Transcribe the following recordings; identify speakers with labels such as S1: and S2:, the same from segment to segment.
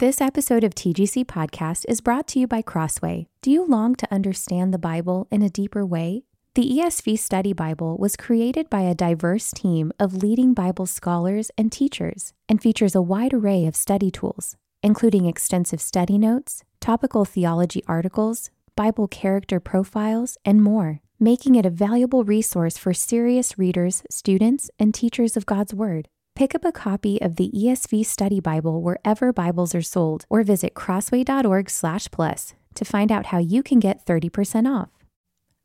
S1: This episode of TGC Podcast is brought to you by Crossway. Do you long to understand the Bible in a deeper way? The ESV Study Bible was created by a diverse team of leading Bible scholars and teachers and features a wide array of study tools, including extensive study notes, topical theology articles, Bible character profiles, and more, making it a valuable resource for serious readers, students, and teachers of God's Word. Pick up a copy of the ESV Study Bible wherever Bibles are sold or visit crossway.org/plus to find out how you can get 30% off.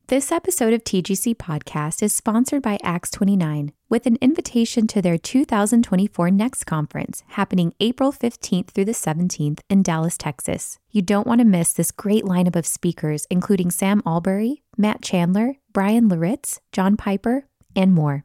S1: This episode of TGC Podcast is sponsored by Acts 29 with an invitation to their 2024 Next Conference happening April 15th through the 17th in Dallas, Texas. You don't want to miss this great lineup of speakers, including Sam Allberry, Matt Chandler, Bryan Loritts, John Piper, and more.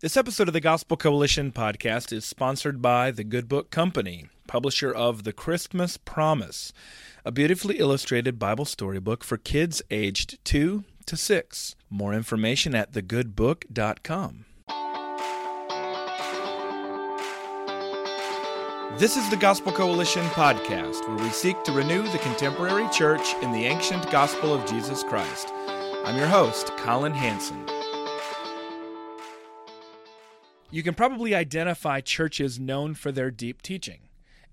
S2: This episode of the Gospel Coalition podcast is sponsored by the Good Book Company, publisher of The Christmas Promise, a beautifully illustrated Bible storybook for kids aged 2 to 6. More information at thegoodbook.com. This is the Gospel Coalition podcast, where we seek to renew the contemporary church in the ancient gospel of Jesus Christ. I'm your host, Colin Hansen. You can probably identify churches known for their deep teaching.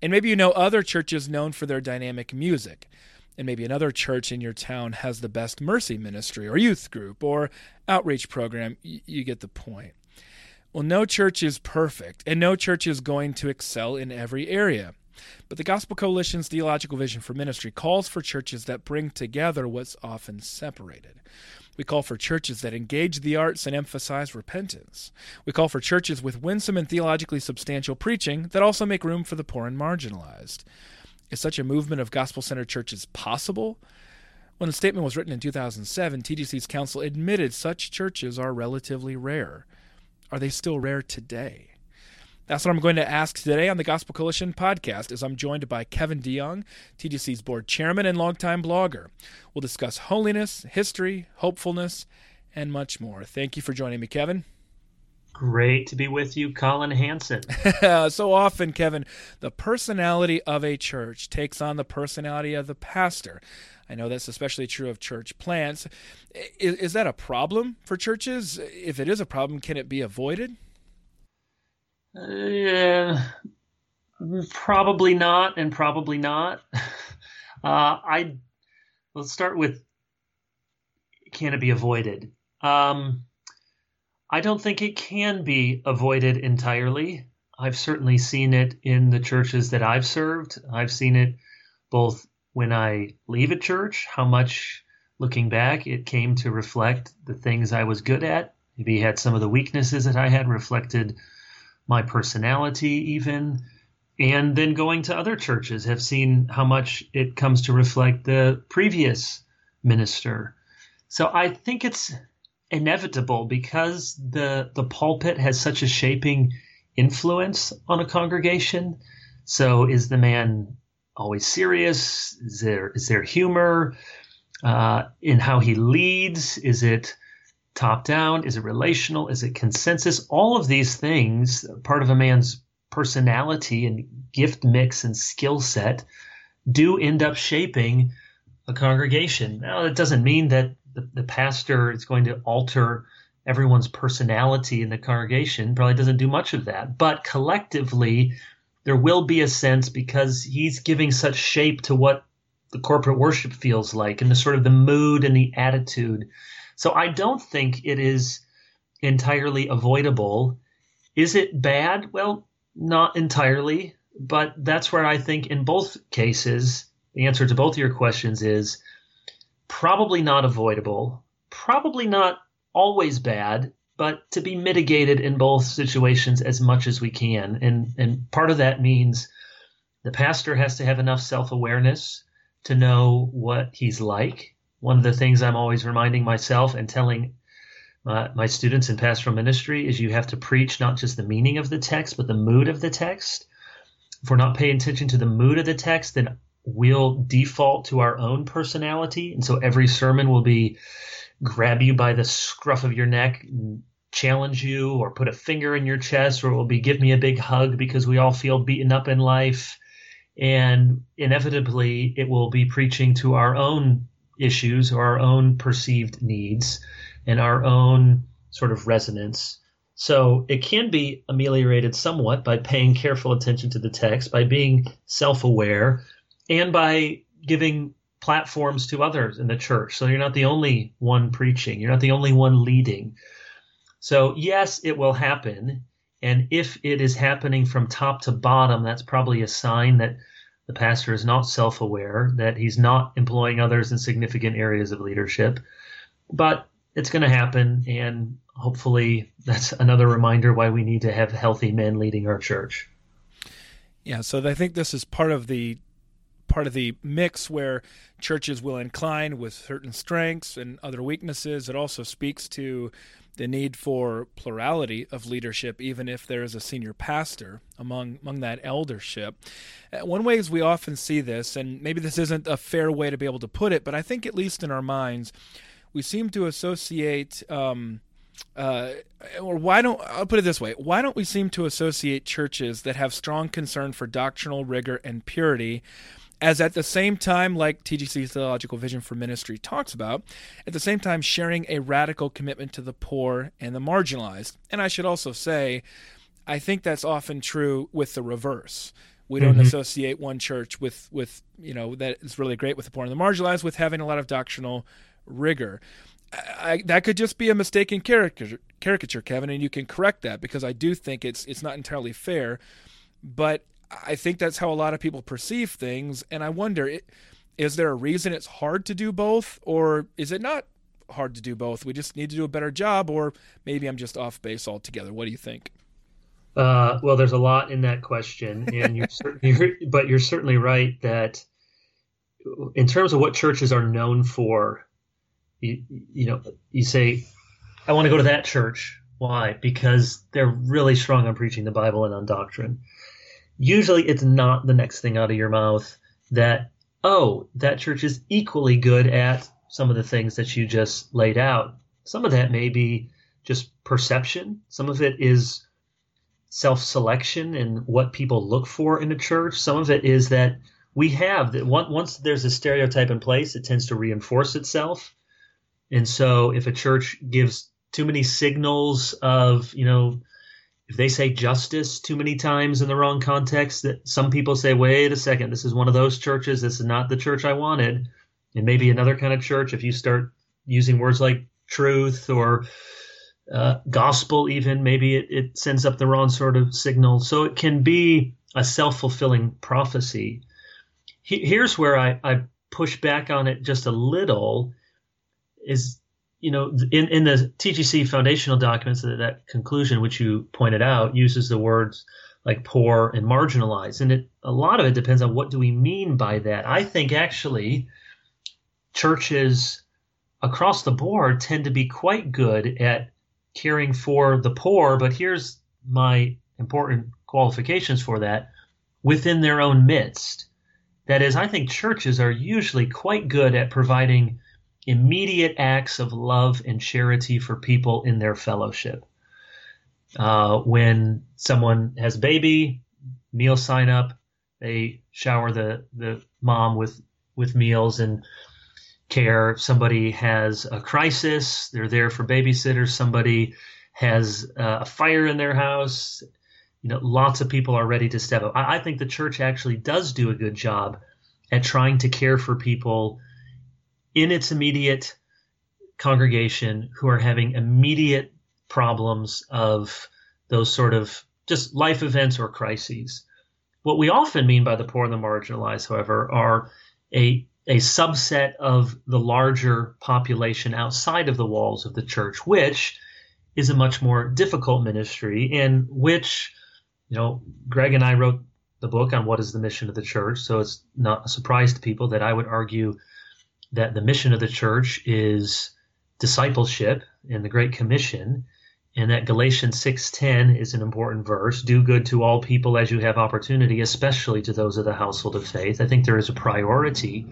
S2: And maybe you know other churches known for their dynamic music. And maybe another church in your town has the best mercy ministry or youth group or outreach program. You get the point. Well, no church is perfect, and no church is going to excel in every area. But the Gospel Coalition's theological vision for ministry calls for churches that bring together what's often separated. We call for churches that engage the arts and emphasize repentance. We call for churches with winsome and theologically substantial preaching that also make room for the poor and marginalized. Is such a movement of gospel centered churches possible? When the statement was written in 2007, TGC's council admitted such churches are relatively rare. Are they still rare today? That's what I'm going to ask today on the Gospel Coalition podcast as I'm joined by Kevin DeYoung, TGC's board chairman and longtime blogger. We'll discuss holiness, history, hopefulness, and much more. Thank you for joining me, Kevin.
S3: Great to be with you, Colin Hansen.
S2: so often, Kevin, the personality of a church takes on the personality of the pastor. I know that's especially true of church plants. Is, is that a problem for churches? If it is a problem, can it be avoided?
S3: Uh, probably not, and probably not. Uh, I let's start with can it be avoided? Um, I don't think it can be avoided entirely. I've certainly seen it in the churches that I've served. I've seen it both when I leave a church, how much looking back it came to reflect the things I was good at. Maybe had some of the weaknesses that I had reflected my personality, even. And then going to other churches, have seen how much it comes to reflect the previous minister. So I think it's inevitable because the the pulpit has such a shaping influence on a congregation. So is the man always serious? Is there is there humor uh, in how he leads? Is it top down? Is it relational? Is it consensus? All of these things, part of a man's personality and gift mix and skill set, do end up shaping a congregation. Now, that doesn't mean that the, the pastor is going to alter everyone's personality in the congregation. Probably doesn't do much of that. But collectively, there will be a sense because he's giving such shape to what the corporate worship feels like and the sort of the mood and the attitude so I don't think it is entirely avoidable. Is it bad? Well, not entirely, but that's where I think in both cases, the answer to both of your questions is probably not avoidable, probably not always bad, but to be mitigated in both situations as much as we can. And and part of that means the pastor has to have enough self-awareness to know what he's like. One of the things I'm always reminding myself and telling my, my students in pastoral ministry is you have to preach not just the meaning of the text, but the mood of the text. If we're not paying attention to the mood of the text, then we'll default to our own personality. And so every sermon will be grab you by the scruff of your neck challenge you or put a finger in your chest or it will be give me a big hug because we all feel beaten up in life. And inevitably, it will be preaching to our own issues or our own perceived needs and our own sort of resonance. So it can be ameliorated somewhat by paying careful attention to the text, by being self aware, and by giving platforms to others in the church. So you're not the only one preaching, you're not the only one leading. So, yes, it will happen. And if it is happening from top to bottom, that's probably a sign that the pastor is not self aware, that he's not employing others in significant areas of leadership. But it's going to happen. And hopefully, that's another reminder why we need to have healthy men leading our church.
S2: Yeah, so I think this is part of the part of the mix where churches will incline with certain strengths and other weaknesses. It also speaks to the need for plurality of leadership, even if there is a senior pastor among among that eldership. Uh, one way is we often see this, and maybe this isn't a fair way to be able to put it, but I think at least in our minds, we seem to associate. Um, uh, or why don't I'll put it this way? Why don't we seem to associate churches that have strong concern for doctrinal rigor and purity, as at the same time, like TGC's Theological Vision for Ministry talks about, at the same time sharing a radical commitment to the poor and the marginalized? And I should also say, I think that's often true with the reverse. We don't mm-hmm. associate one church with with you know that is really great with the poor and the marginalized with having a lot of doctrinal rigor. I, that could just be a mistaken caricature, caricature, Kevin, and you can correct that because I do think it's it's not entirely fair. But I think that's how a lot of people perceive things, and I wonder, is there a reason it's hard to do both, or is it not hard to do both? We just need to do a better job, or maybe I'm just off base altogether. What do you think?
S3: Uh, well, there's a lot in that question, and you're, you're, but you're certainly right that in terms of what churches are known for, you, you know, you say, I want to go to that church. Why? Because they're really strong on preaching the Bible and on doctrine. Usually it's not the next thing out of your mouth that, oh, that church is equally good at some of the things that you just laid out. Some of that may be just perception. Some of it is self selection and what people look for in a church. Some of it is that we have that once there's a stereotype in place, it tends to reinforce itself. And so if a church gives too many signals of, you know, if they say justice too many times in the wrong context, that some people say, wait a second, this is one of those churches. This is not the church I wanted. And maybe another kind of church, if you start using words like truth or uh, gospel, even, maybe it, it sends up the wrong sort of signal. So it can be a self fulfilling prophecy. He, here's where I, I push back on it just a little is you know in, in the TGC foundational documents that, that conclusion which you pointed out uses the words like poor and marginalized. And it a lot of it depends on what do we mean by that. I think actually churches across the board tend to be quite good at caring for the poor. But here's my important qualifications for that. Within their own midst. That is I think churches are usually quite good at providing immediate acts of love and charity for people in their fellowship. Uh, when someone has a baby, meal sign up, they shower the, the mom with, with meals and care. If somebody has a crisis, they're there for babysitters. Somebody has uh, a fire in their house. You know, lots of people are ready to step up. I, I think the church actually does do a good job at trying to care for people in its immediate congregation who are having immediate problems of those sort of just life events or crises. What we often mean by the poor and the marginalized, however, are a, a subset of the larger population outside of the walls of the church, which is a much more difficult ministry and which, you know, Greg and I wrote the book on what is the mission of the church, so it's not a surprise to people that I would argue that the mission of the church is discipleship and the Great Commission, and that Galatians 6:10 is an important verse. Do good to all people as you have opportunity, especially to those of the household of faith. I think there is a priority,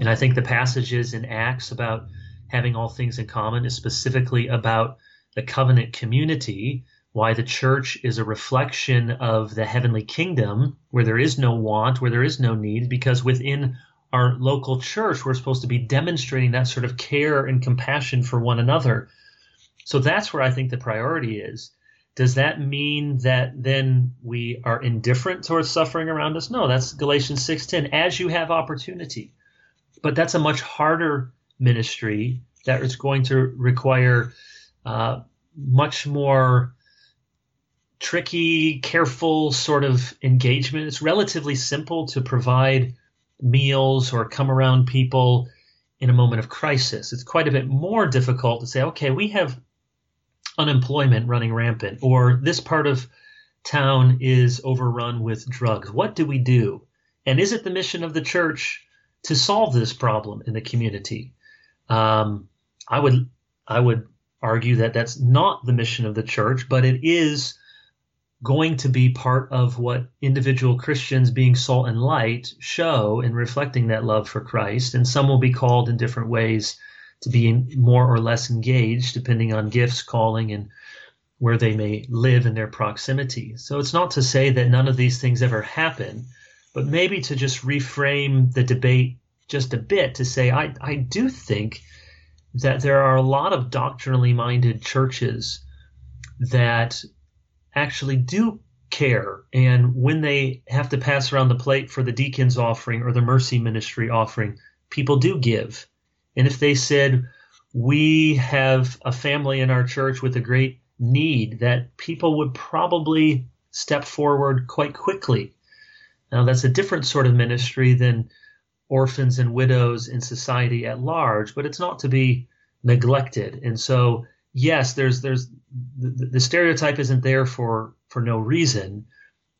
S3: and I think the passages in Acts about having all things in common is specifically about the covenant community why the church is a reflection of the heavenly kingdom where there is no want, where there is no need, because within our local church, we're supposed to be demonstrating that sort of care and compassion for one another. So that's where I think the priority is. Does that mean that then we are indifferent towards suffering around us? No, that's Galatians 6:10. As you have opportunity. But that's a much harder ministry that is going to require uh, much more tricky, careful sort of engagement. It's relatively simple to provide meals or come around people in a moment of crisis. It's quite a bit more difficult to say, okay, we have unemployment running rampant, or this part of town is overrun with drugs. What do we do? And is it the mission of the church to solve this problem in the community? Um, I would I would argue that that's not the mission of the church, but it is going to be part of what individual Christians being salt and light show in reflecting that love for Christ. And some will be called in different ways to be more or less engaged, depending on gifts, calling, and where they may live in their proximity. So it's not to say that none of these things ever happen, but maybe to just reframe the debate just a bit to say, I, I do think that there are a lot of doctrinally minded churches that actually do care and when they have to pass around the plate for the deacon's offering or the mercy ministry offering people do give. And if they said we have a family in our church with a great need that people would probably step forward quite quickly. Now that's a different sort of ministry than orphans and widows in society at large but it's not to be neglected. And so yes, there's there's the, the stereotype isn't there for for no reason,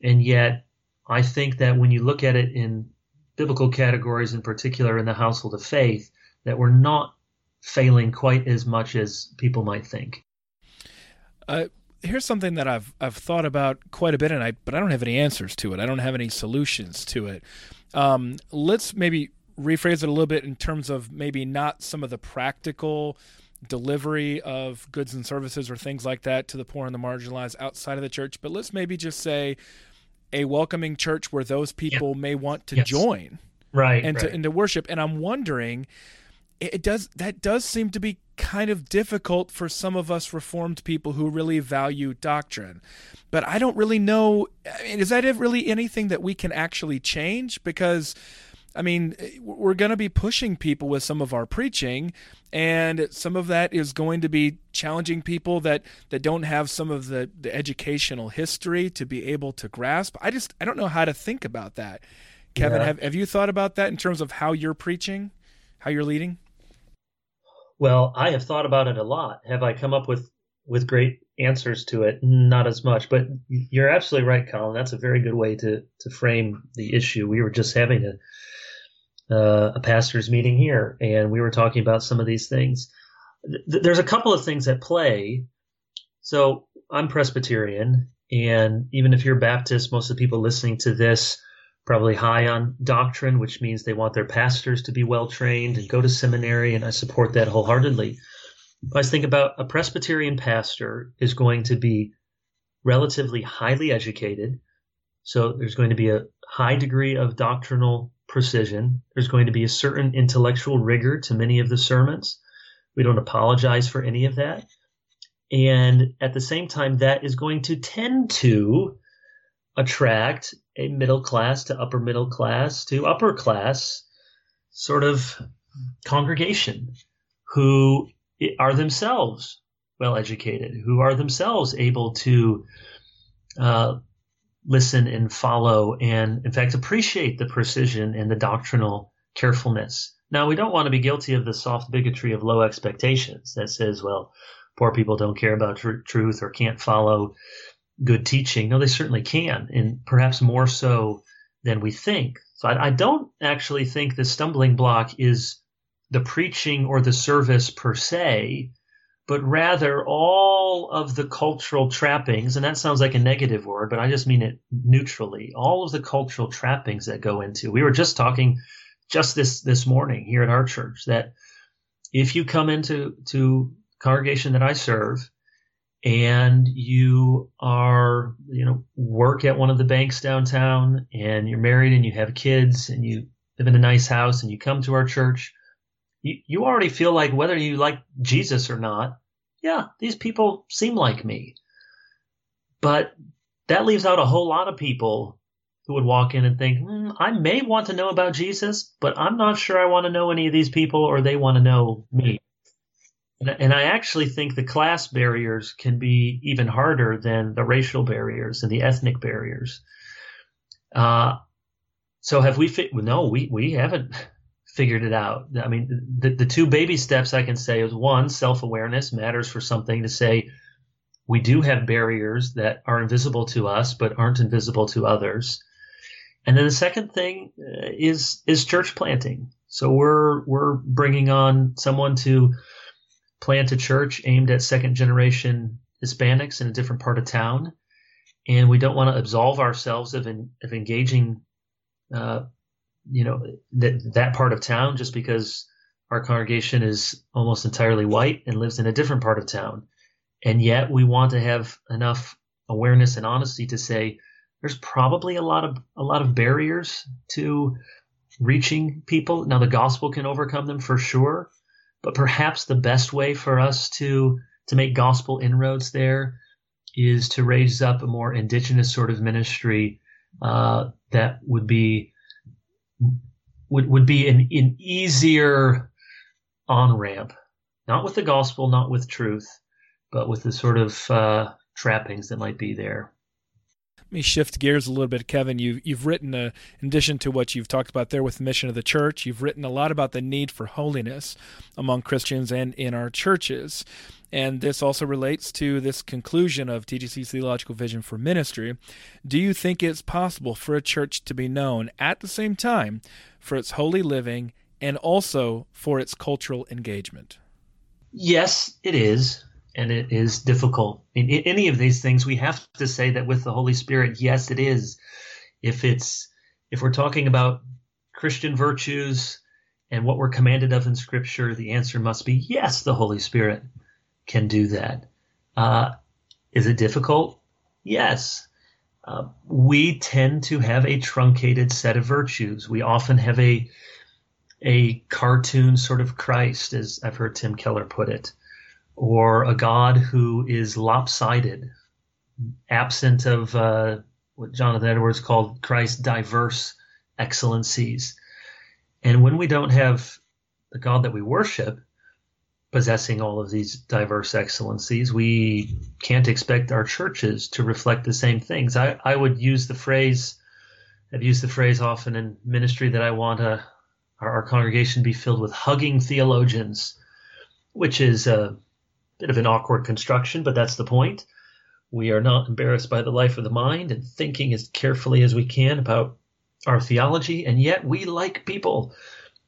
S3: and yet I think that when you look at it in biblical categories, in particular in the household of faith, that we're not failing quite as much as people might think.
S2: Uh, here's something that I've I've thought about quite a bit, and I but I don't have any answers to it. I don't have any solutions to it. Um, let's maybe rephrase it a little bit in terms of maybe not some of the practical delivery of goods and services or things like that to the poor and the marginalized outside of the church, but let's maybe just say a welcoming church where those people may want to yes. join.
S3: Right.
S2: And
S3: right.
S2: to and to worship. And I'm wondering it does that does seem to be kind of difficult for some of us reformed people who really value doctrine but i don't really know I mean, is that really anything that we can actually change because I mean, eh, we're going to be pushing people with some of our preaching, and some of that is going to be challenging people that that don't have some of the, the educational history to be able to grasp. I just I don't know how to think about that. Kevin, yeah. have have you thought about that in terms of how you're preaching, how you're leading?
S3: Well, I have thought about it a lot. Have I come up with with great answers to it? Not as much, but you're absolutely right, Colin. That's a very good way to to frame the issue. We were just having a uh, a pastor's meeting here, and we were talking about some of these things. Th- there's a couple of things at play. So I'm Presbyterian, and even if you're Baptist, most of the people listening to this probably high on doctrine, which means they want their pastors to be well trained and go to seminary, and I support that wholeheartedly. I think about a Presbyterian pastor is going to be relatively highly educated, so there's going to be a high degree of doctrinal precision. There's going to be a certain intellectual rigor to many of the sermons. We don't apologize for any of that. And at the same time, that is going to tend to attract a middle class to upper middle class to upper class sort of congregation who are themselves well educated, who are themselves able to uh, listen and follow and, in fact, appreciate the precision and the doctrinal carefulness. Now, we don't want to be guilty of the soft bigotry of low expectations that says, well, poor people don't care about tr- truth or can't follow good teaching. No, they certainly can, and perhaps more so than we think. So I, I don't actually think the stumbling block is the preaching or the service per se, but rather all of the cultural trappings, and that sounds like a negative word, but I just mean it neutrally. All of the cultural trappings that go into. We were just talking just this this morning here at our church that if you come into to congregation that I serve and you are you know work at one of the banks downtown and you're married and you have kids and you live in a nice house and you come to our church you, you already feel like whether you like Jesus or not, yeah, these people seem like me. But that leaves out a whole lot of people who would walk in and think, hmm, I may want to know about Jesus, but I'm not sure I want to know any of these people or they want to know me. And, I actually think the class barriers can be even harder than the racial barriers and the ethnic barriers. Uh, so have we fit? No, we, we haven't figured it out. I mean, the, the two baby steps I can say is one, self awareness matters for something to say we do have barriers that are invisible to us but aren't invisible to others. And then the second thing uh, is is church planting. So we're we're bringing on someone to plant a church aimed at second generation Hispanics in a different part of town, and we don't want to absolve ourselves of in, of engaging uh, you know that that part of town just because our congregation is almost entirely white and lives in a different part of town. And yet we want to have enough awareness and honesty to say there's probably a lot of a lot of barriers to reaching people. Now the gospel can overcome them for sure but perhaps the best way for us to to make gospel inroads there is to raise up a more indigenous sort of ministry uh, that would be would, would be an, an easier on ramp, not with the gospel, not with truth, but with the sort of uh, trappings that might be there.
S2: Let me shift gears a little bit, Kevin. You, you've written, a, in addition to what you've talked about there with the mission of the church, you've written a lot about the need for holiness among Christians and in our churches. And this also relates to this conclusion of TGC's theological vision for ministry. Do you think it's possible for a church to be known at the same time for its holy living and also for its cultural engagement?
S3: Yes, it is. And it is difficult. In, in any of these things, we have to say that with the Holy Spirit, yes, it is. If it's if we're talking about Christian virtues and what we're commanded of in Scripture, the answer must be yes, the Holy Spirit can do that. Uh, is it difficult? Yes. Uh, we tend to have a truncated set of virtues. We often have a a cartoon sort of Christ, as I've heard Tim Keller put it, or a God who is lopsided, absent of uh, what Jonathan Edwards called Christ's diverse excellencies. And when we don't have the God that we worship, possessing all of these diverse excellencies, we can't expect our churches to reflect the same things. I, I would use the phrase, I've used the phrase often in ministry that I want a, our, our congregation be filled with hugging theologians, which is a bit of an awkward construction, but that's the point. We are not embarrassed by the life of the mind and thinking as carefully as we can about our theology, and yet we like people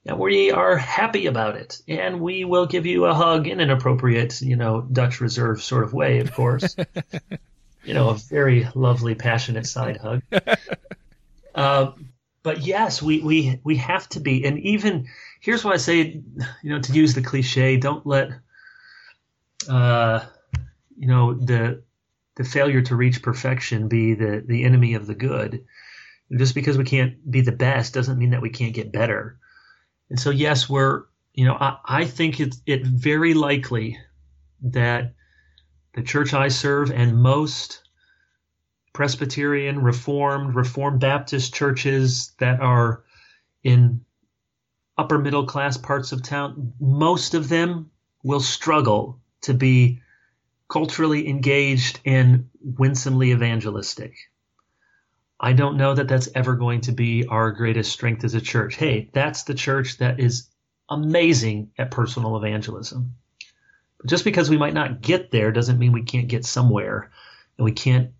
S3: and we are happy about it. And we will give you a hug in an appropriate, you know, Dutch reserve sort of way, of course. you know, a very lovely, passionate side hug. Uh, but yes, we, we, we have to be. And even here's why I say, you know, to use the cliche, don't let, uh, you know, the, the failure to reach perfection be the, the enemy of the good. Just because we can't be the best doesn't mean that we can't get better. And so, yes, we're, you know, I, I think it's it very likely that the church I serve and most Presbyterian, Reformed, Reformed Baptist churches that are in upper middle class parts of town, most of them will struggle to be culturally engaged and winsomely evangelistic. I don't know that that's ever going to be our greatest strength as a church. Hey, that's the church that is amazing at personal evangelism. But just because we might not get there doesn't mean we can't get somewhere and we can't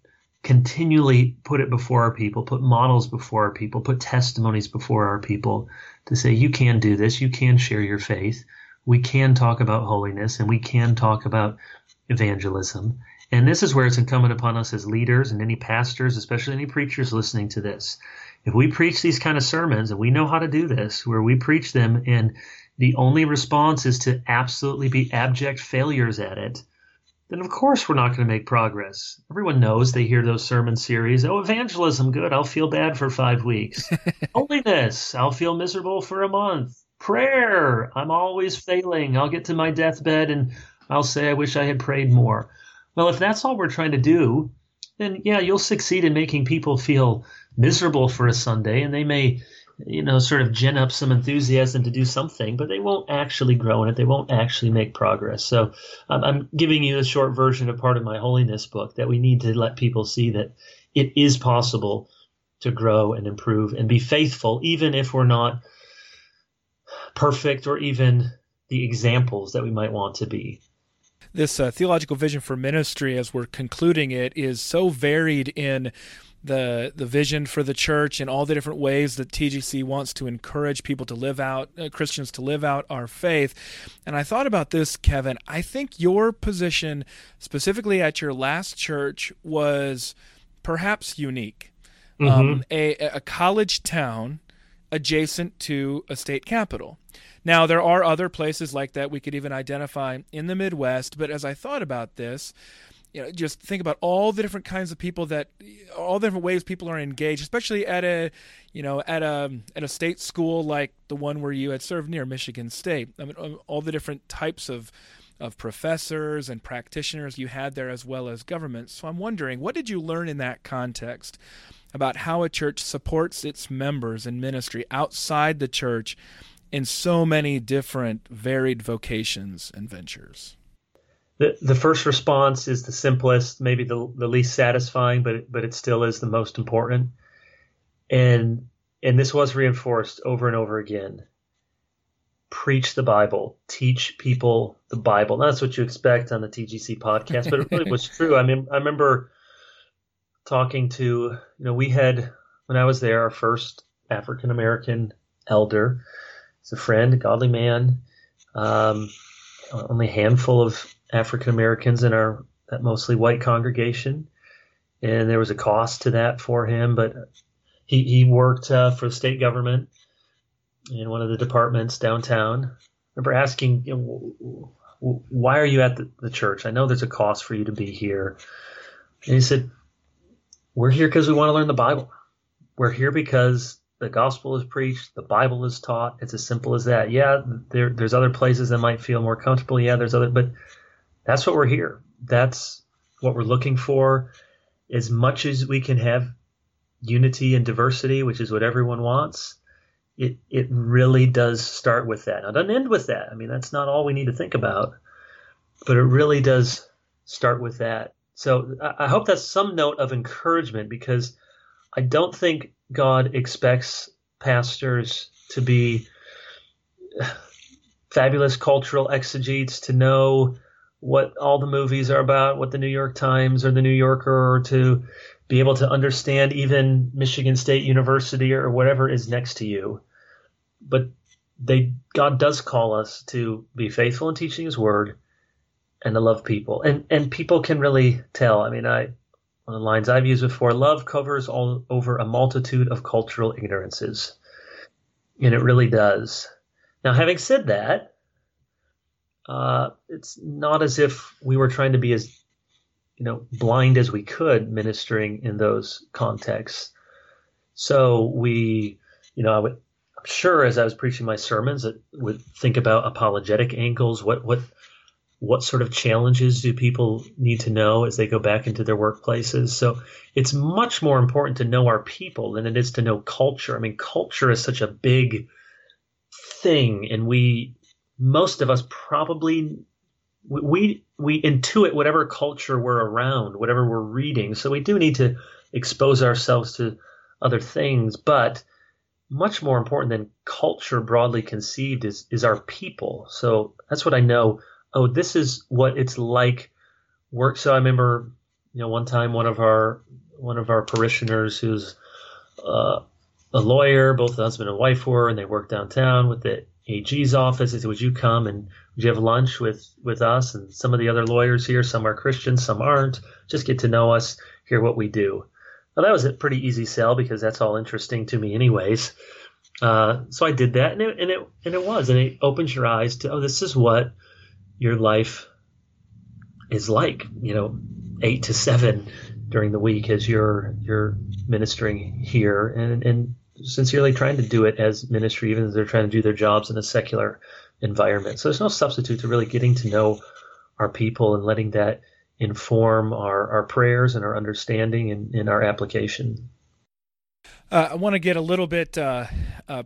S3: continually put it before our people, put models before our people, put testimonies before our people to say, you can do this, you can share your faith, we can talk about holiness, and we can talk about evangelism. And this is where it's incumbent upon us as leaders and any pastors, especially any preachers listening to this. If we preach these kind of sermons, and we know how to do this, where we preach them and the only response is to absolutely be abject failures at it, then of course we're not going to make progress. Everyone knows they hear those sermon series. Oh, evangelism, good. I'll feel bad for five weeks. Holiness, I'll feel miserable for a month. Prayer, I'm always failing. I'll get to my deathbed and I'll say, I wish I had prayed more. Well, if that's all we're trying to do, then yeah, you'll succeed in making people feel miserable for a Sunday and they may you know, sort of gin up some enthusiasm to do something, but they won't actually grow in it. They won't actually make progress. So um, I'm giving you a short version of part of my holiness book that we need to let people see that it is possible to grow and improve and be faithful, even if we're not perfect or even the examples that we might want to be
S2: this uh, theological vision for ministry as we're concluding it is so varied in the the vision for the church and all the different ways that TGC wants to encourage people to live out uh, Christians to live out our faith. And I thought about this, Kevin. I think your position specifically at your last church was perhaps unique. Mm-hmm. Um, a, a college town adjacent to a state capital. Now, there are other places like that we could even identify in the Midwest, but as I thought about this, you know just think about all the different kinds of people that all the different ways people are engaged especially at a you know at a at a state school like the one where you had served near Michigan State I mean all the different types of of professors and practitioners you had there as well as government so I'm wondering what did you learn in that context about how a church supports its members in ministry outside the church in so many different varied vocations and ventures
S3: the the first response is the simplest, maybe the the least satisfying, but but it still is the most important. And and this was reinforced over and over again. Preach the Bible, teach people the Bible. that's what you expect on the TGC podcast, but it really was true. I mean, I remember talking to you know we had when I was there our first African American elder. He's a friend, a godly man. Um, only a handful of African Americans in our that mostly white congregation, and there was a cost to that for him. But he he worked uh, for the state government in one of the departments downtown. I remember asking, you know, why are you at the, the church? I know there's a cost for you to be here. And he said, we're here because we want to learn the Bible. We're here because the gospel is preached, the Bible is taught. It's as simple as that. Yeah, there, there's other places that might feel more comfortable. Yeah, there's other, but that's what we're here. That's what we're looking for. As much as we can have unity and diversity, which is what everyone wants, it it really does start with that. Now, it doesn't end with that. I mean, that's not all we need to think about, but it really does start with that. So I hope that's some note of encouragement because I don't think God expects pastors to be fabulous cultural exegetes to know what all the movies are about, what the New York Times or the New Yorker, or to be able to understand even Michigan State University or whatever is next to you. But they God does call us to be faithful in teaching His Word and to love people, and and people can really tell. I mean, I one of the lines I've used before: love covers all over a multitude of cultural ignorances, and it really does. Now, having said that, uh, it's not as if we were trying to be as you know blind as we could ministering in those contexts. So we, you know, I would, I'm sure as I was preaching my sermons, I would think about apologetic angles. What what what sort of challenges do people need to know as they go back into their workplaces? So it's much more important to know our people than it is to know culture. I mean, culture is such a big thing, and we most of us probably we we intuit whatever culture we're around, whatever we're reading. So we do need to expose ourselves to other things, but much more important than culture broadly conceived is is our people. So that's what I know. Oh, this is what it's like work. So I remember, you know, one time one of our one of our parishioners who's uh, a lawyer. Both the husband and wife were, and they work downtown with the AG's office. They said, "Would you come and would you have lunch with with us and some of the other lawyers here? Some are Christians, some aren't. Just get to know us, hear what we do." Well, that was a pretty easy sell because that's all interesting to me, anyways. Uh, so I did that, and it, and it and it was, and it opens your eyes to oh, this is what your life is like. You know, eight to seven during the week as you're you're ministering here, and and sincerely trying to do it as ministry, even as they're trying to do their jobs in a secular environment. So there's no substitute to really getting to know our people and letting that inform our, our prayers and our understanding and, and our application.
S2: Uh, I want to get a little bit uh, uh,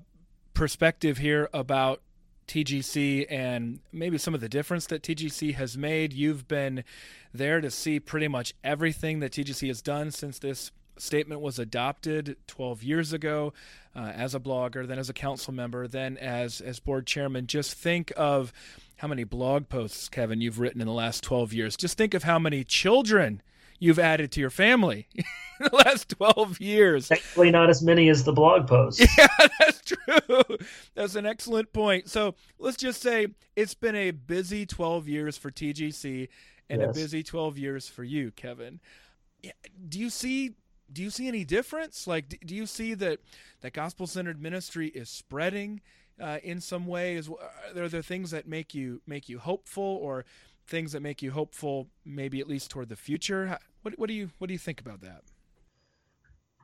S2: perspective here about TGC and maybe some of the difference that TGC has made. You've been there to see pretty much everything that TGC has done since this statement was adopted 12 years ago uh, as a blogger, then as a council member, then as as board chairman. Just think of how many blog posts, Kevin, you've written in the last 12 years. Just think of how many children you've added to your family in the last 12 years.
S3: Thankfully, not as many as the blog posts.
S2: Yeah, that's true. That's an excellent point. So let's just say it's been a busy 12 years for TGC and yes. a busy 12 years for you, Kevin. Do you see do you see any difference? Like, do you see that that gospel centered ministry is spreading uh, in some way? Is are there things that make you make you hopeful, or things that make you hopeful, maybe at least toward the future? What what do you what do you think about that?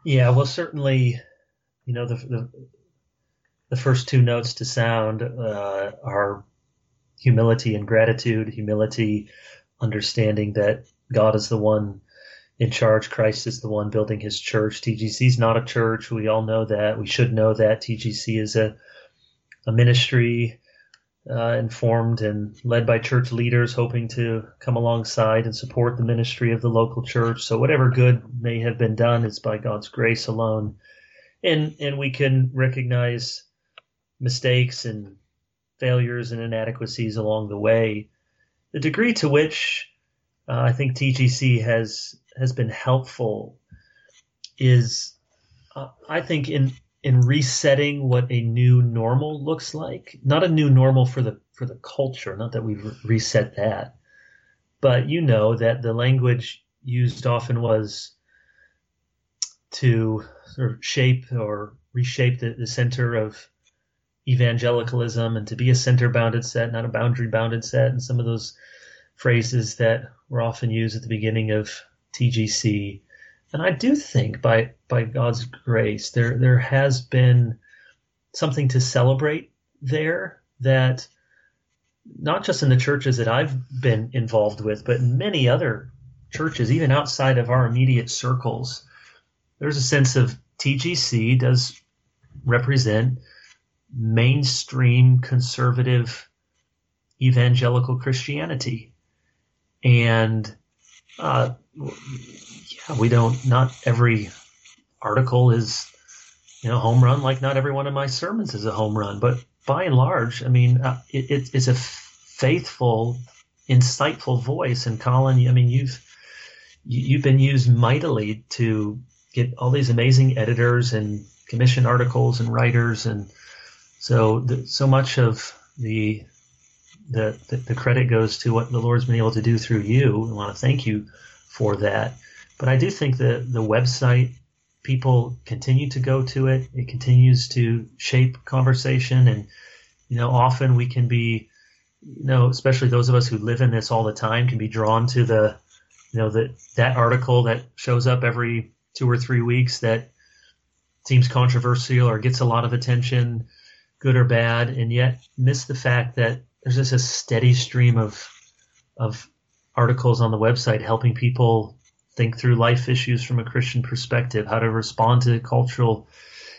S3: Yeah, well, certainly, you know the the, the first two notes to sound uh, are humility and gratitude. Humility, understanding that God is the one in charge. Christ is the one building his church. TGC is not a church. We all know that. We should know that. TGC is a, a ministry uh, informed and led by church leaders hoping to come alongside and support the ministry of the local church. So whatever good may have been done is by God's grace alone. And, and we can recognize mistakes and failures and inadequacies along the way. The degree to which uh, I think TGC has has been helpful is uh, I think in in resetting what a new normal looks like. Not a new normal for the for the culture, not that we've reset that, but you know that the language used often was to sort of shape or reshape the, the center of evangelicalism and to be a center bounded set, not a boundary bounded set, and some of those phrases that were often used at the beginning of TGC. And I do think by by God's grace, there there has been something to celebrate there that not just in the churches that I've been involved with, but in many other churches, even outside of our immediate circles, there's a sense of TGC does represent mainstream conservative evangelical Christianity. And uh, yeah, we don't. Not every article is, you know, home run. Like not every one of my sermons is a home run. But by and large, I mean, uh, it, it's a faithful, insightful voice. And Colin, I mean, you've you've been used mightily to get all these amazing editors and commission articles and writers, and so the, so much of the the, the, the credit goes to what the Lord's been able to do through you. I want to thank you for that. But I do think that the website, people continue to go to it. It continues to shape conversation. And, you know, often we can be, you know, especially those of us who live in this all the time can be drawn to the, you know, that, that article that shows up every two or three weeks that seems controversial or gets a lot of attention, good or bad, and yet miss the fact that there's just a steady stream of of articles on the website helping people think through life issues from a Christian perspective, how to respond to cultural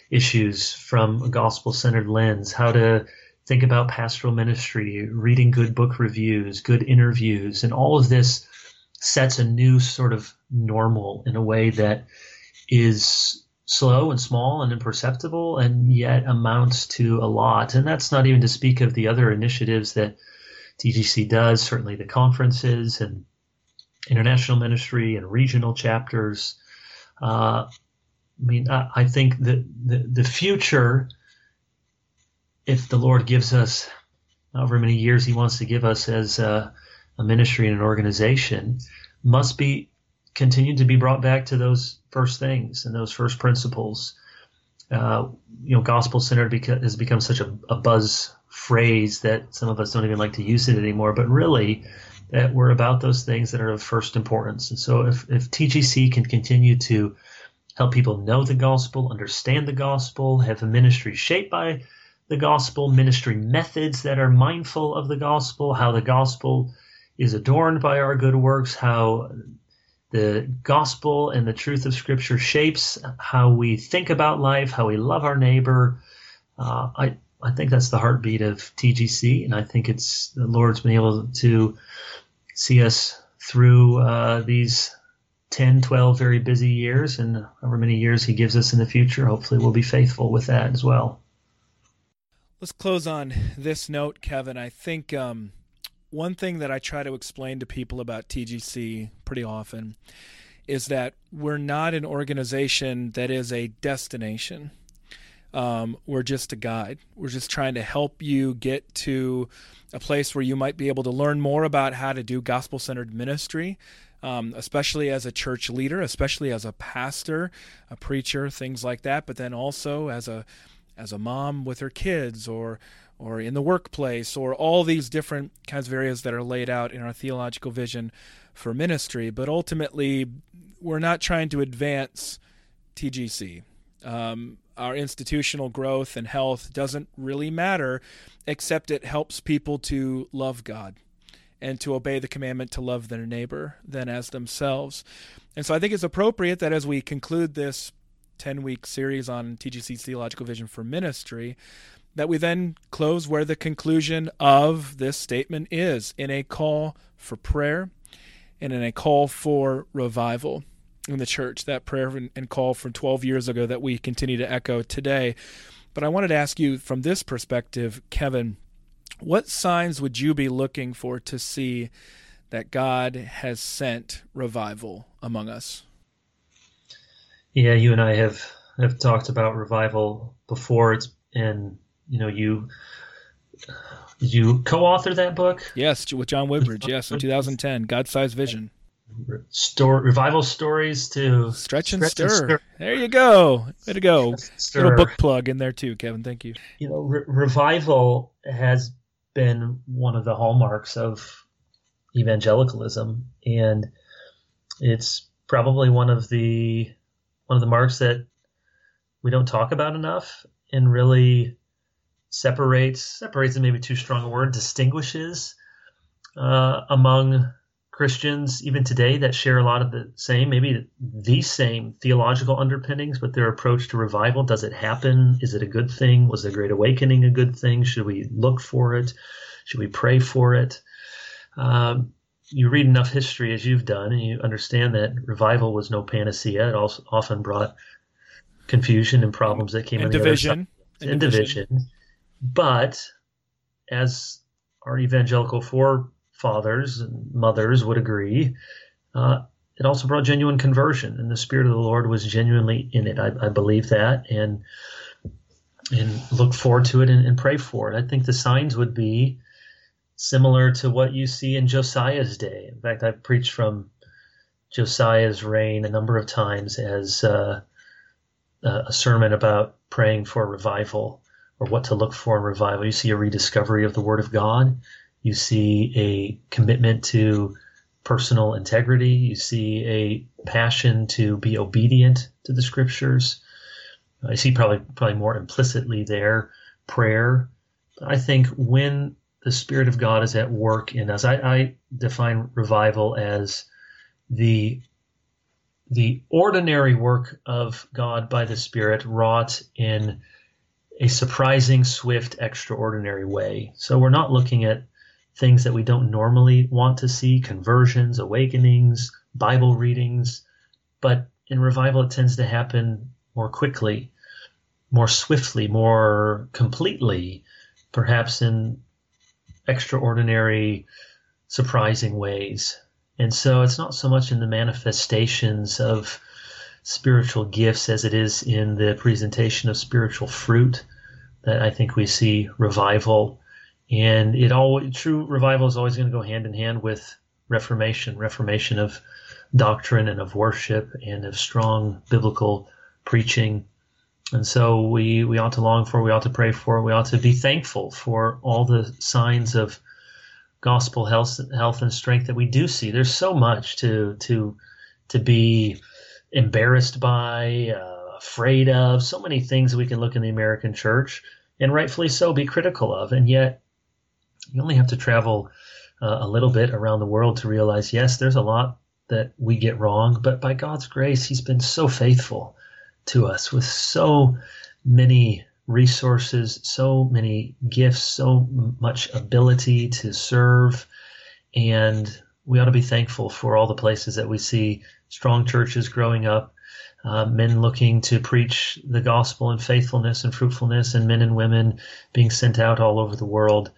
S3: issues from a gospel centered lens, how to think about pastoral ministry, reading good book reviews, good interviews, and all of this sets a new sort of normal in a way that is slow and small and imperceptible and yet amounts to a lot. And that's not even to speak of the other initiatives that TGC does, certainly the conferences and international ministry and regional chapters. Uh, I mean, I, I think that the, the future, if the Lord gives us however many years He wants to give us as a, a ministry and an organization, must be continued to be brought back to those first things and those first principles. Uh, you know, gospel centered beca- has become such a, a, buzz phrase that some of us don't even like to use it anymore. But really, that we're about those things that are of first importance. And so, if, if TGC can continue to help people know the gospel, understand the gospel, have a ministry shaped by the gospel, ministry methods that are mindful of the gospel, how the gospel is adorned by our good works, how the gospel and the truth of Scripture shapes how we think about life, how we love our neighbor. Uh, I I think that's the heartbeat of TGC, and I think it's the Lord's been able to see us through uh, these 10, 12 very busy years, and however many years He gives us in the future. Hopefully, we'll be faithful with that as well.
S2: Let's close on this note, Kevin. I think um, one thing that I try to explain to people about TGC pretty often is that we're not an organization that is a destination. Um, we're just a guide. We're just trying to help you get to a place where you might be able to learn more about how to do gospel centered ministry, um, especially as a church leader, especially as a pastor, a preacher, things like that. But then also as a as a mom with her kids, or or in the workplace, or all these different kinds of areas that are laid out in our theological vision for ministry. But ultimately, we're not trying to advance TGC. Um, our institutional growth and health doesn't really matter, except it helps people to love God and to obey the commandment to love their neighbor than as themselves. And so I think it's appropriate that as we conclude this 10 week series on TGC's theological vision for ministry, that we then close where the conclusion of this statement is in a call for prayer and in a call for revival in the church, that prayer and call from 12 years ago that we continue to echo today. But I wanted to ask you from this perspective, Kevin, what signs would you be looking for to see that God has sent revival among us?
S3: Yeah, you and I have have talked about revival before. It's and you know, you you co-author that book?
S2: Yes, with John Woodbridge. Yes, in 2010, God-sized vision.
S3: Story, revival stories to
S2: stretch and, stretch stir. and stir. There you go. Way to go. Little book plug in there too, Kevin. Thank you.
S3: You know, re- revival has been one of the hallmarks of evangelicalism, and it's probably one of the one of the marks that we don't talk about enough, and really separates separates is maybe too strong a word distinguishes uh, among Christians even today that share a lot of the same maybe the same theological underpinnings but their approach to revival. Does it happen? Is it a good thing? Was the great awakening a good thing? Should we look for it? Should we pray for it? Um, you read enough history as you've done and you understand that revival was no panacea. It also often brought confusion and problems that came
S2: and
S3: in
S2: division.
S3: and division. division but as our evangelical forefathers and mothers would agree, uh, it also brought genuine conversion, and the Spirit of the Lord was genuinely in it. I, I believe that, and and look forward to it and, and pray for it. I think the signs would be similar to what you see in Josiah's day. In fact, I've preached from Josiah's reign a number of times as uh, a sermon about praying for revival or what to look for in revival. You see a rediscovery of the Word of God. You see a commitment to personal integrity. You see a passion to be obedient to the Scriptures. I see probably probably more implicitly there prayer. I think when the Spirit of God is at work in us, I, I define revival as the the ordinary work of God by the Spirit wrought in a surprising, swift, extraordinary way. So we're not looking at things that we don't normally want to see conversions, awakenings, Bible readings. But in revival, it tends to happen more quickly, more swiftly, more completely, perhaps in extraordinary, surprising ways. And so it's not so much in the manifestations of spiritual gifts as it is in the presentation of spiritual fruit that I think we see revival. And it all true revival is always going to go hand in hand with reformation, reformation of doctrine and of worship and of strong biblical preaching. And so we, we ought to long for, we ought to pray for, we ought to be thankful for all the signs of gospel health, health and strength that we do see. There's so much to to to be embarrassed by, uh, afraid of, so many things we can look in the American church, and rightfully so, be critical of. And yet, you only have to travel uh, a little bit around the world to realize, yes, there's a lot that we get wrong, but by God's grace, He's been so faithful to us with so many resources, so many gifts, so much ability to serve. And we ought to be thankful for all the places that we see strong churches growing up, uh, men looking to preach the gospel and faithfulness and fruitfulness, and men and women being sent out all over the world.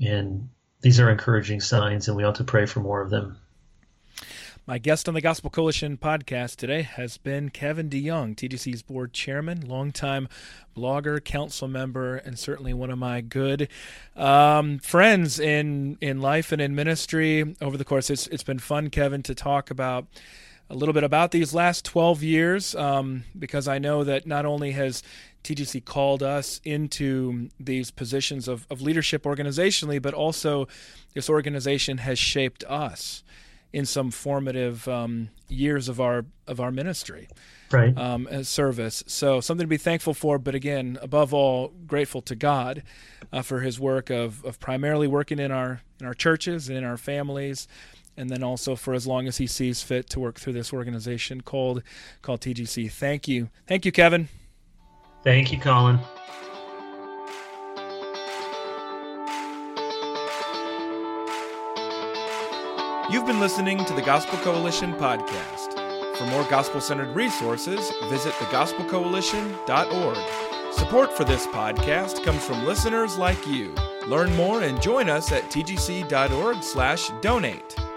S3: And these are encouraging signs, and we ought to pray for more of them.
S2: My guest on the Gospel Coalition podcast today has been Kevin DeYoung, TGC's board chairman, longtime blogger, council member, and certainly one of my good um, friends in in life and in ministry. Over the course, it's it's been fun, Kevin, to talk about a little bit about these last 12 years um, because I know that not only has TGC called us into these positions of, of leadership organizationally, but also this organization has shaped us in some formative um, years of our of our ministry,
S3: right?
S2: Um, service. So something to be thankful for, but again, above all, grateful to God uh, for His work of of primarily working in our in our churches and in our families, and then also for as long as He sees fit to work through this organization called called TGC. Thank you, thank you, Kevin.
S3: Thank you, Collin.
S2: You've been listening to the Gospel Coalition podcast. For more gospel centered resources, visit thegospelcoalition.org. Support for this podcast comes from listeners like you. Learn more and join us at tgc.org/donate.